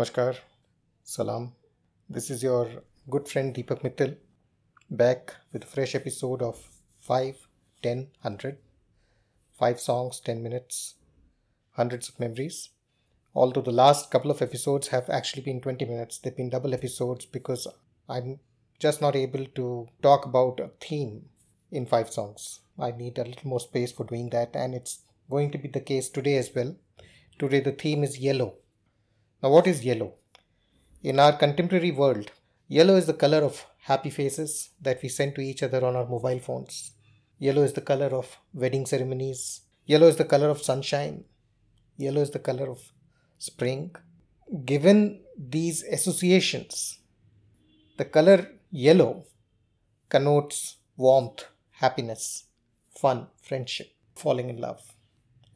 Namaskar, Salam. This is your good friend Deepak Mittal back with a fresh episode of 5, 10, 100. 5 songs, 10 minutes, hundreds of memories. Although the last couple of episodes have actually been 20 minutes, they've been double episodes because I'm just not able to talk about a theme in 5 songs. I need a little more space for doing that, and it's going to be the case today as well. Today, the theme is yellow now, what is yellow? In our contemporary world, yellow is the color of happy faces that we send to each other on our mobile phones. Yellow is the color of wedding ceremonies. Yellow is the color of sunshine. Yellow is the color of spring. Given these associations, the color yellow connotes warmth, happiness, fun, friendship, falling in love.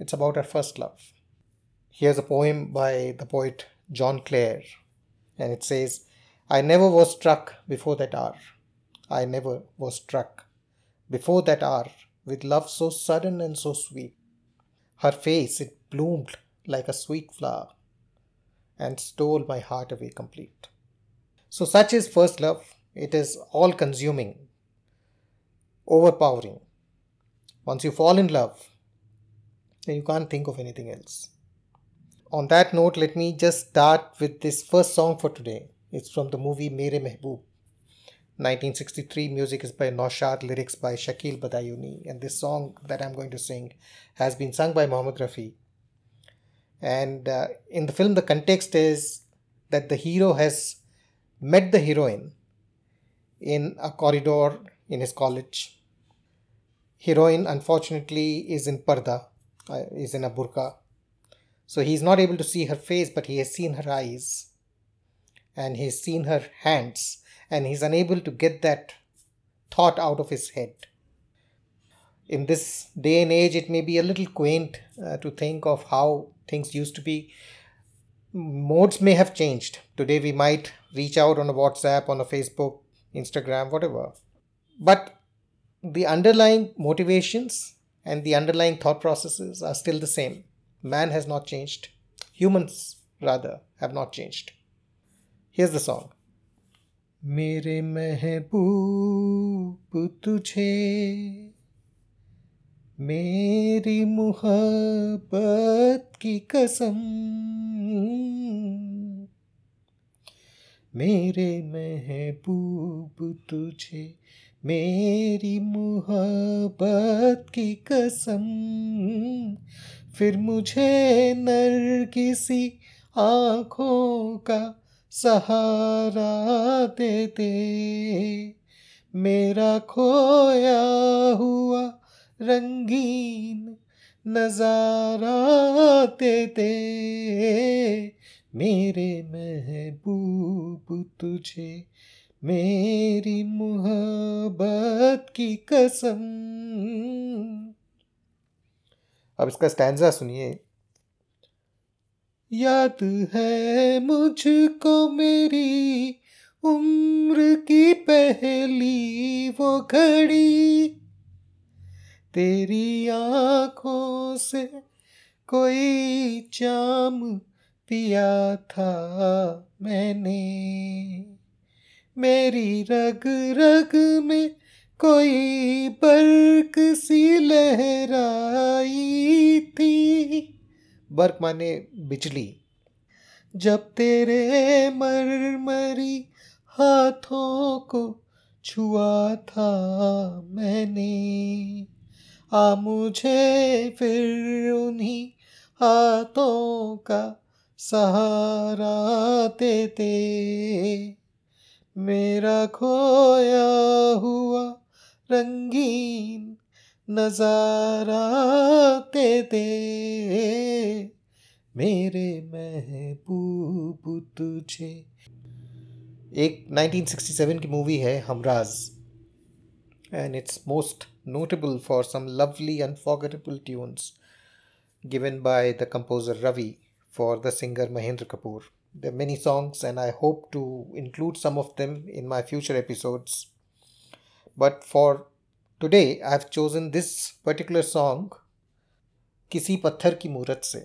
It's about our first love. Here's a poem by the poet John Clare, and it says, I never was struck before that hour. I never was struck before that hour with love so sudden and so sweet. Her face, it bloomed like a sweet flower and stole my heart away complete. So, such is first love. It is all consuming, overpowering. Once you fall in love, then you can't think of anything else on that note, let me just start with this first song for today. It's from the movie Mere Mehboob. 1963 music is by Naushad, lyrics by Shakil Badayuni, and this song that I'm going to sing has been sung by Mohammed Rafi. And uh, in the film, the context is that the hero has met the heroine in a corridor in his college. Heroine, unfortunately, is in parda, uh, is in a burqa, so he's not able to see her face, but he has seen her eyes and he's seen her hands, and he's unable to get that thought out of his head. In this day and age, it may be a little quaint uh, to think of how things used to be. Modes may have changed. Today, we might reach out on a WhatsApp, on a Facebook, Instagram, whatever. But the underlying motivations and the underlying thought processes are still the same. Man has not changed. Humans, rather, have not changed. Here's the song. मेरे महबूब तुझे मेरी मुहब्बत की कसम मेरे महबूब तुझे मेरी मुहब्बत की कसम, फिर मुझे नर किसी आँखों का सहारा दे दे। मेरा खोया हुआ रंगीन नज़ारा दे दे। मेरे महबूब तुझे मेरी मोहब्बत की कसम। अब इसका स्टैंडा सुनिए। याद है मुझको मेरी उम्र की पहली वो घड़ी। तेरी आँखों से कोई जाम पिया था मैंने। मेरी रग रग में कोई बर्क सी लहराई थी। बर्क माने बिजली। जब तेरे मरमरी हाथों को छुआ था मैंने, आ मुझे फिर उन्हीं हाथों का सहारा देते। मेरा खोया हुआ रंगीन नज़ारा ते दे मेरे महबूब तुझे। एक 1967 की मूवी है, Hamraaz. And it's most notable for some lovely unforgettable tunes given by the composer Ravi for the singer Mahendra Kapoor There are many songs, and I hope to include some of them in my future episodes. But for today, I've chosen this particular song, Kisi Patthar Ki Murat Se.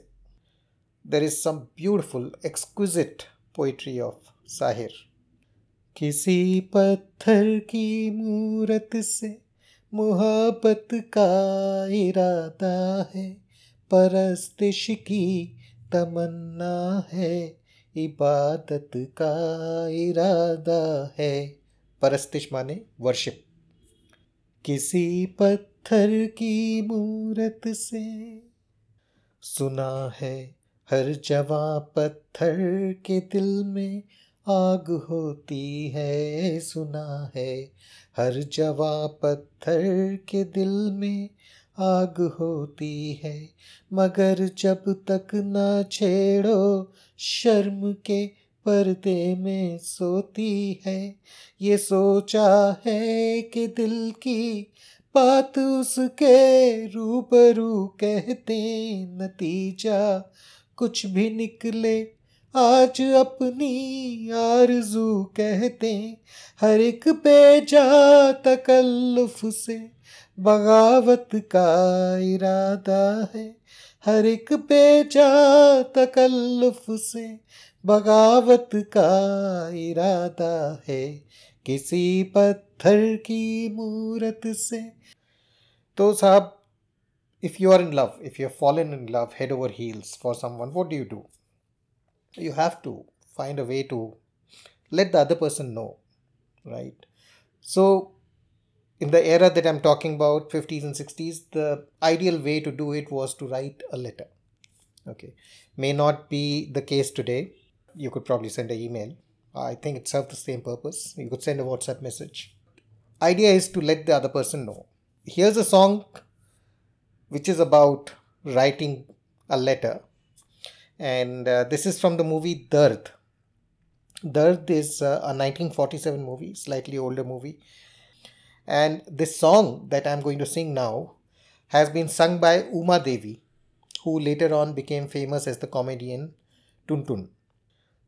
There is some beautiful, exquisite poetry of Sahir किसी पत्थर की मूरत से मोहब्बत का इरादा है परस्तिश की तमन्ना है इबादत का इरादा है। परस्तिश माने वर्शिप किसी पत्थर की मूरत से सुना है, हर जवा पत्थर के दिल में आग होती है, सुना है, हर जवा पत्थर के दिल में आग होती है, मगर जब तक ना छेड़ो, शर्म के पर्दे में सोती है। ये सोचा है कि दिल की बात उसके रूबरू कहते नतीजा। कुछ भी निकले, आज अपनी आरज़ू कहते, हर एक बेजा तकल्लुफ से। बगावत का इरादा है। हर एक बेचा तकल्लुफ से बगावत का इरादा है। किसी पत्थर की मूरत से। तो साहब if you are in love if you fall in in love head over heels for someone what do you do you have to find a way to let the other person know right so in the era that I'm talking about, 50s and 60s, the ideal way to do it was to write a letter. Okay. May not be the case today. You could probably send an email. I think it served the same purpose. You could send a WhatsApp message. Idea is to let the other person know. Here's a song which is about writing a letter. And uh, this is from the movie Dard. Dard is uh, a 1947 movie, slightly older movie and this song that I'm going to sing now has been sung by Uma Devi, who later on became famous as the comedian Tuntun.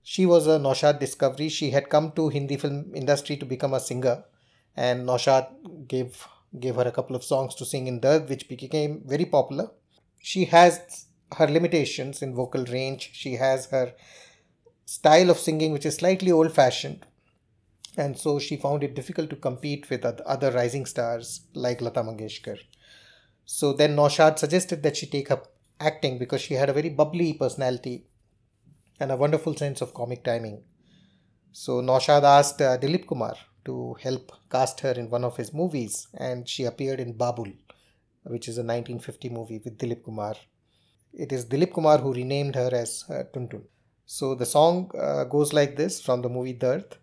She was a Naushad discovery. She had come to Hindi film industry to become a singer, and Naushad gave gave her a couple of songs to sing in Dard, which became very popular. She has her limitations in vocal range. She has her style of singing, which is slightly old fashioned, and so she found it difficult to compete with other rising stars like Lata Mangeshkar. So then Naushad suggested that she take up acting because she had a very bubbly personality and a wonderful sense of comic timing. So Naushad asked uh, Dilip Kumar to help cast her in one of his movies, and she appeared in Babul, which is a 1950 movie with Dilip Kumar. It is Dilip Kumar who renamed her as uh, Tuntun. So the song uh, goes like this from the movie Dard.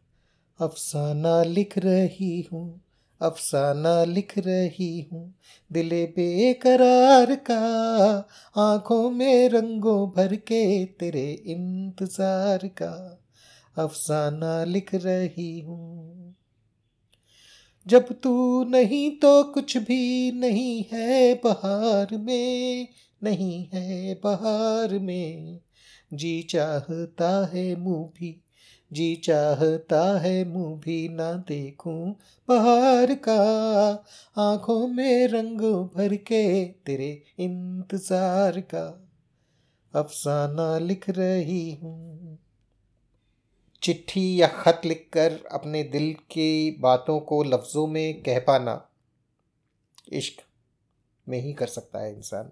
अफसाना लिख रही हूँ, अफसाना लिख रही हूँ। दिले बेकरार का, आँखों में रंगों भर के तेरे इंतज़ार का, अफसाना लिख रही हूँ। जब तू नहीं तो कुछ भी नहीं है बहार में, नहीं है बहार में। जी चाहता है मुँह भी जी चाहता है मुँह भी ना देखूँ बाहर का, आँखों में रंग भर के तेरे इंतज़ार का। अफसाना लिख रही हूँ। चिट्ठी या खत लिखकर अपने दिल की बातों को लफ्ज़ों में कह पाना इश्क में ही कर सकता है इंसान।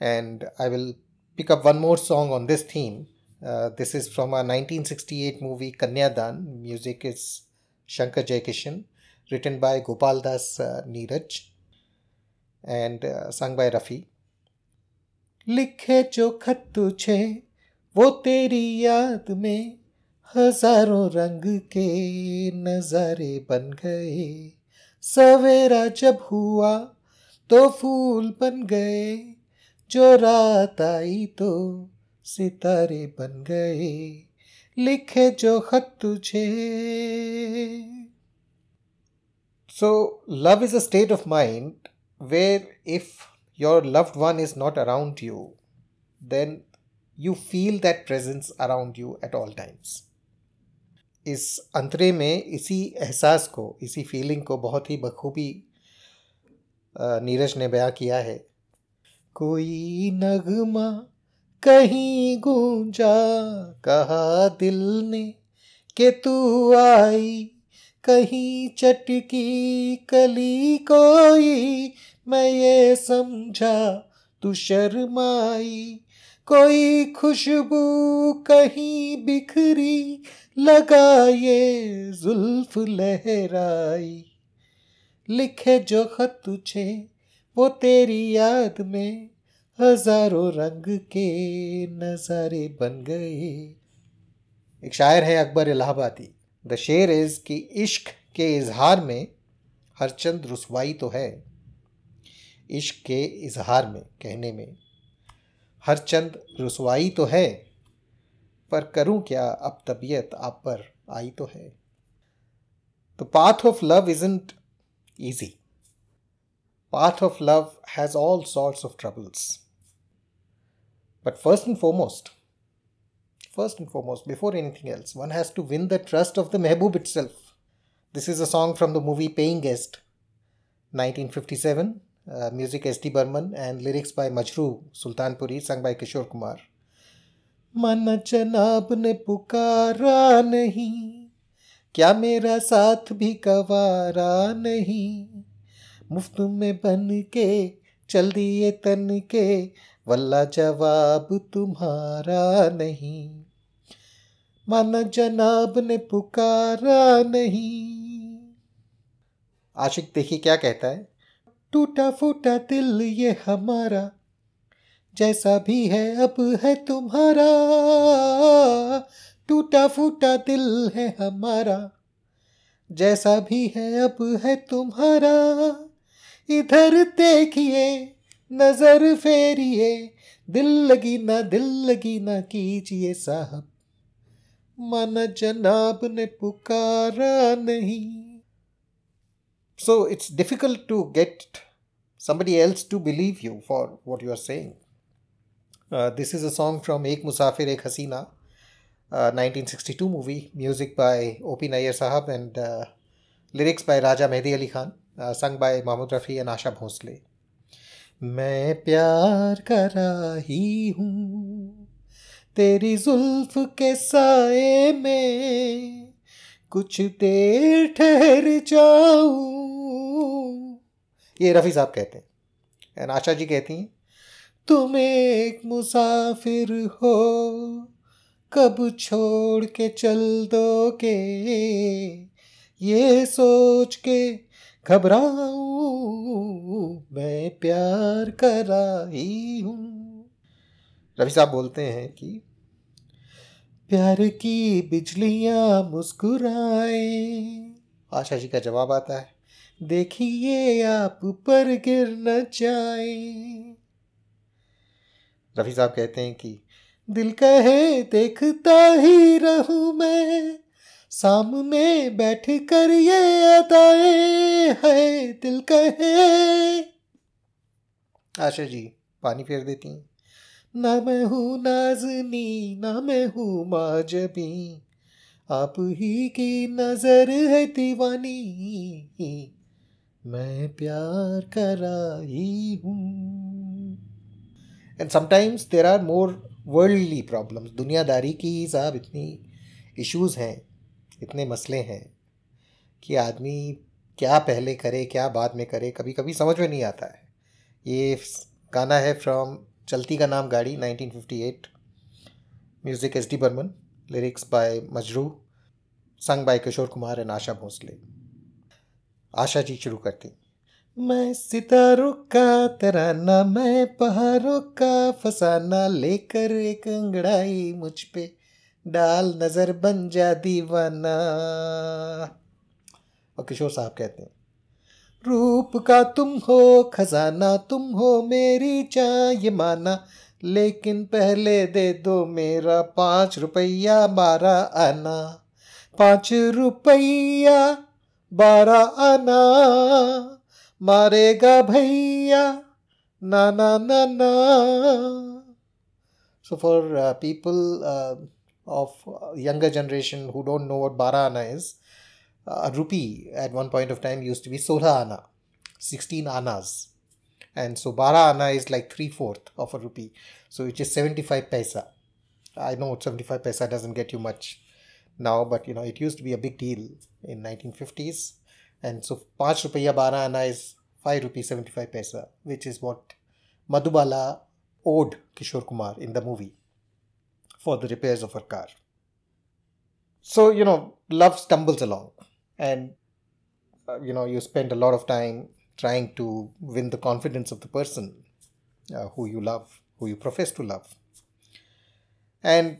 And I will pick up one more song on this theme Uh, this is from a 1968 movie Kanyadan. Music is Shankar Jaikishan, written by Gopal Das uh, Neeraj and uh, sung by Rafi. लिखे जो खत तुझे वो तेरी याद में हज़ारों रंग के नजारे बन गए सवेरा जब हुआ तो फूल बन गए जो रात आई तो सितारे बन गए, लिखे जो खत तुझे। So love is a state of mind where if your loved one is not around you then you feel that presence around you at all times इस अंतरे में इसी एहसास को, इसी फीलिंग को बहुत ही बखूबी नीरज ने बयां किया है। कोई नगमा कहीं गूंजा, कहा दिल ने के तू आई। कहीं चटकी कली कोई, मैं ये समझा तू शर्माई। कोई खुशबू कहीं बिखरी, लगा ये जुल्फ लहराई। लिखे जो खत तुझे, वो तेरी याद में हज़ारों रंग के नजारे बन गए। एक शायर है अकबर इलाहाबादी। द शेर इज़ कि इश्क के इजहार में हर चंद रसवाई तो है। इश्क के इजहार में, कहने में हर चंद रसवाई तो है, पर करूँ क्या अब तबीयत आप पर आई तो है। तो path of love isn't easy path of love has all sorts of troubles but first and foremost first and foremost, before anything else, one has to win the trust of the Mehboob itself. This is a song from the movie Paying Guest, 1957, uh, music S.T. Burman, and lyrics by Majru Sultanpuri, sung by Kishore Kumar. मन जनाब ने पुकारा नहीं क्या मेरा साथ भी कवारा नहीं मुफ़्त में बन के चल दिए तन के, वल्ला जवाब तुम्हारा नहीं। माना जनाब ने पुकारा नहीं। आशिक, देखिए क्या कहता है। टूटा फूटा दिल ये हमारा, जैसा भी है अब है तुम्हारा। टूटा फूटा दिल है हमारा, जैसा भी है अब है तुम्हारा। इधर देखिए नज़र फेरिए दिल लगी ना दिल लगी ना कीजिए साहब मन जनाब ने पुकारा नहीं so it's difficult to get somebody else to believe you for what you are saying. Uh, this is a song from Ek Musafir Ek Hasina, uh, 1962 movie, music by O.P. Nayyar Sahab and uh, lyrics by Raja Mehdi Ali Khan, sung by Mahmud Rafi and Asha Bhosle. मैं प्यार करा ही हूँ, तेरी जुल्फ के साए में कुछ देर ठहर जाऊँ। ये रफ़ी साहब कहते हैं। एंड आशा जी कहती हैं, तुम एक मुसाफिर हो, कब छोड़ के चल दो के ये सोच के घबराऊं, मैं प्यार करा ही। हूँ रवि साहब बोलते हैं कि प्यार की बिजलियाँ मुस्कुराए। आशा जी का जवाब आता है, देखिए आप पर गिर न जाए। रफी साहब कहते हैं कि दिल कहे देखता ही रहूँ मैं। सामने बैठ कर ये अदाए है, दिल कहे। आशा जी, पानी फेर देती हैं। ना मैं हूँ नाजनी, ना मैं हूँ माजबी। आप ही की नज़र है दीवानी। मैं प्यार करा ही। हूँ and sometimes there are more worldly problems दुनियादारी की साहब इतनी इश्यूज़ हैं। इतने मसले हैं कि आदमी क्या पहले करे, क्या बाद में करे कभी कभी समझ में नहीं आता है। ये गाना है फ्रॉम चलती का नाम गाड़ी 1958 music S D Burman lyrics by Majrooh song by Kishore Kumar and Asha Bhosle Asha ji शुरू करती। मैं सितारों का तराना, मैं पहाड़ों का फसाना, लेकर एक अंगड़ाई मुझ पे। डाल नज़र बन जा दीवाना। और किशोर साहब कहते हैं रूप का तुम हो खजाना तुम हो मेरी चाय माना। लेकिन पहले दे दो मेरा पाँच रुपया बारह आना। पाँच रुपया बारह आना। मारेगा भैया ना ना ना ना। Uh, people uh, of uh, younger generation who don't know what bara ana is, uh, a rupee at one point of time used to be 16 ana, 16 anas. And so bara ana is like three fourth of a rupee. So which is 75 paisa. I know 75 paisa doesn't get you much now, but you know, it used to be a big deal in 1950s. And so 5 rupiya bara ana is 5 rupees 75 paisa, which is what Madhubala owed Kishore Kumar in the movie for the repairs of her car. So, you know, love stumbles along and, uh, you know, you spend a lot of time trying to win the confidence of the person uh, who you love, who you profess to love. And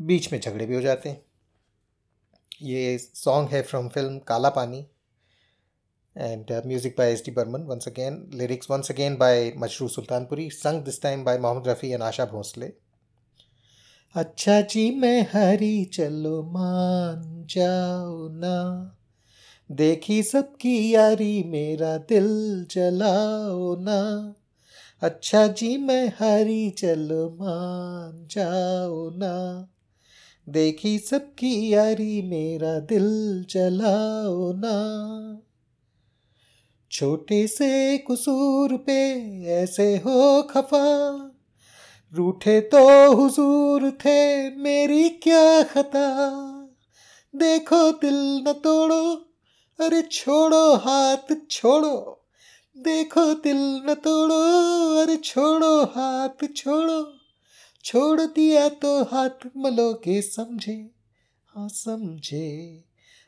बीच में झगड़े भी हो जाते हैं ये song है from film काला पानी and uh, music by S.D. Burman once again. Lyrics once again by Mashru Sultanpuri, sung this time by Mohammed Rafi and Asha Bhosle. अच्छा जी, मैं हरी, चलो मान जाओ ना। देखी सबकी यारी, मेरा दिल जलाओ ना। अच्छा जी, मैं हरी, चलो मान जाओ ना। देखी सबकी यारी, मेरा दिल जलाओ ना। छोटे से कसूर पे ऐसे हो खफा। रूठे तो हुजूर थे मेरी क्या खता। देखो दिल न तोड़ो, अरे छोड़ो, हाथ छोड़ो। देखो दिल न तोड़ो, अरे छोड़ो, हाथ छोड़ो। छोड़ दिया तो हाथ मलोगे समझे हाँ समझे।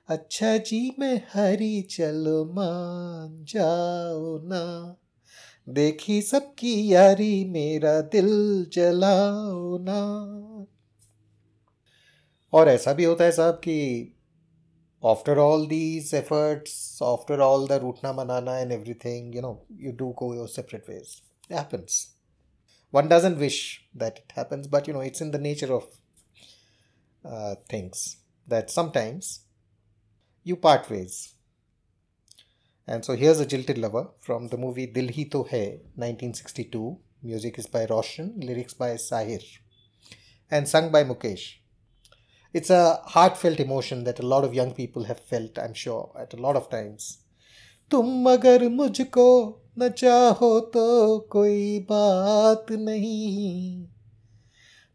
अच्छा जी, मैं हरी चलो मान जाओ ना। देखी सबकी यारी, मेरा दिल जलाओ ना। और ऐसा भी होता है साहब कि after all these efforts after all the रूटना मनाना and everything you know you do go your separate ways happens one doesn't wish that it happens but you know it's in the nature of things that sometimes you part ways And so here's a jilted lover from the movie Dil Hi To Hai 1962. Music is by Roshan, lyrics by Sahir, and sung by Mukesh. It's a heartfelt emotion that a lot of young people have felt, I'm sure, at a lot of times. तुम अगर मुझको न चाहो तो कोई बात नहीं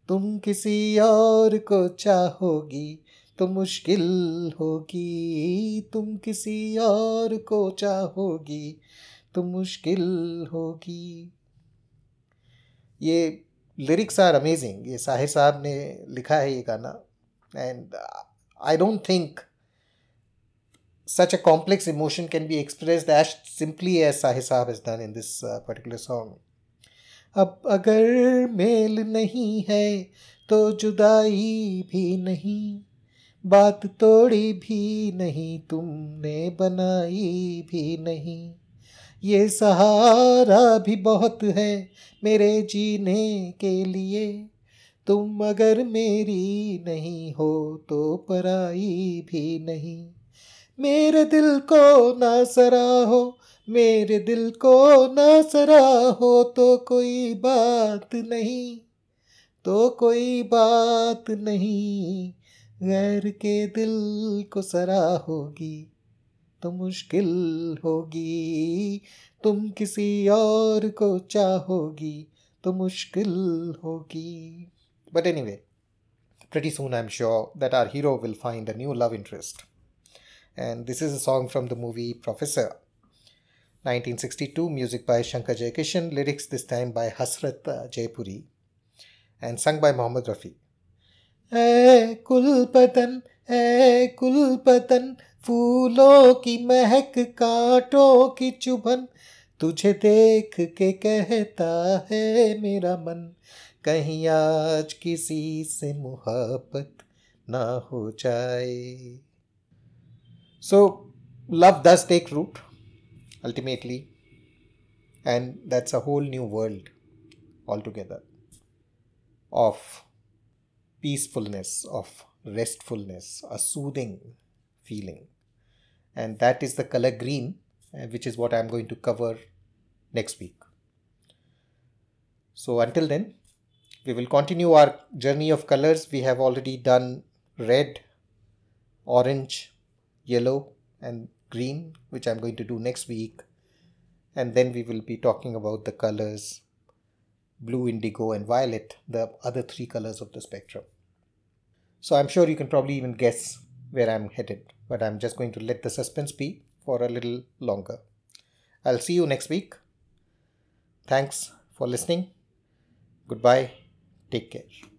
तुम किसी और को चाहोगी तो मुश्किल होगी, तुम किसी और को चाहोगी तो मुश्किल होगी। ये लिरिक्स आर अमेजिंग ये साहिर साहब ने लिखा है ये गाना। And I don't think such a complex emotion can be express as simply as Sahir साहब is done in this particular song अब अगर मेल नहीं है तो जुदाई भी नहीं। बात तोड़ी भी नहीं, तुमने बनाई भी नहीं। ये सहारा भी बहुत है मेरे जीने के लिए। तुम अगर मेरी नहीं हो तो पराई भी नहीं। मेरे दिल को ना सराहो मेरे दिल को ना सराहो तो कोई बात नहीं तो कोई बात नहीं। गैर के दिल को सरा होगी तो मुश्किल होगी। तुम किसी और को चाहोगी तो मुश्किल होगी। But anyway pretty soon I am sure that our hero will find a new love interest and this is a song from the movie professor 1962 music by Shankar Jaikishan lyrics this time by Hasrat Jaipuri and song by Mohammed Rafi है कुलपतन है कुलपतन, फूलों की महक, कांटों की चुभन, तुझे देख के कहता है मेरा मन, कहीं आज किसी से मुहब्बत ना हो जाए। So love does take root ultimately and that's a whole new world all together of peacefulness, of restfulness, a soothing feeling. And that is the color green, uh, which is what I'm going to cover next week. So until then, we will continue our journey of colors. We have already done red, orange, yellow, and green, which I'm going to do next week. and then we will be talking about the colors blue, indigo, and violet, the other three colors of the spectrum. So I'm sure you can probably even guess where I'm headed, but I'm just going to let the suspense be for a little longer. I'll see you next week. Thanks for listening. Goodbye. Take care.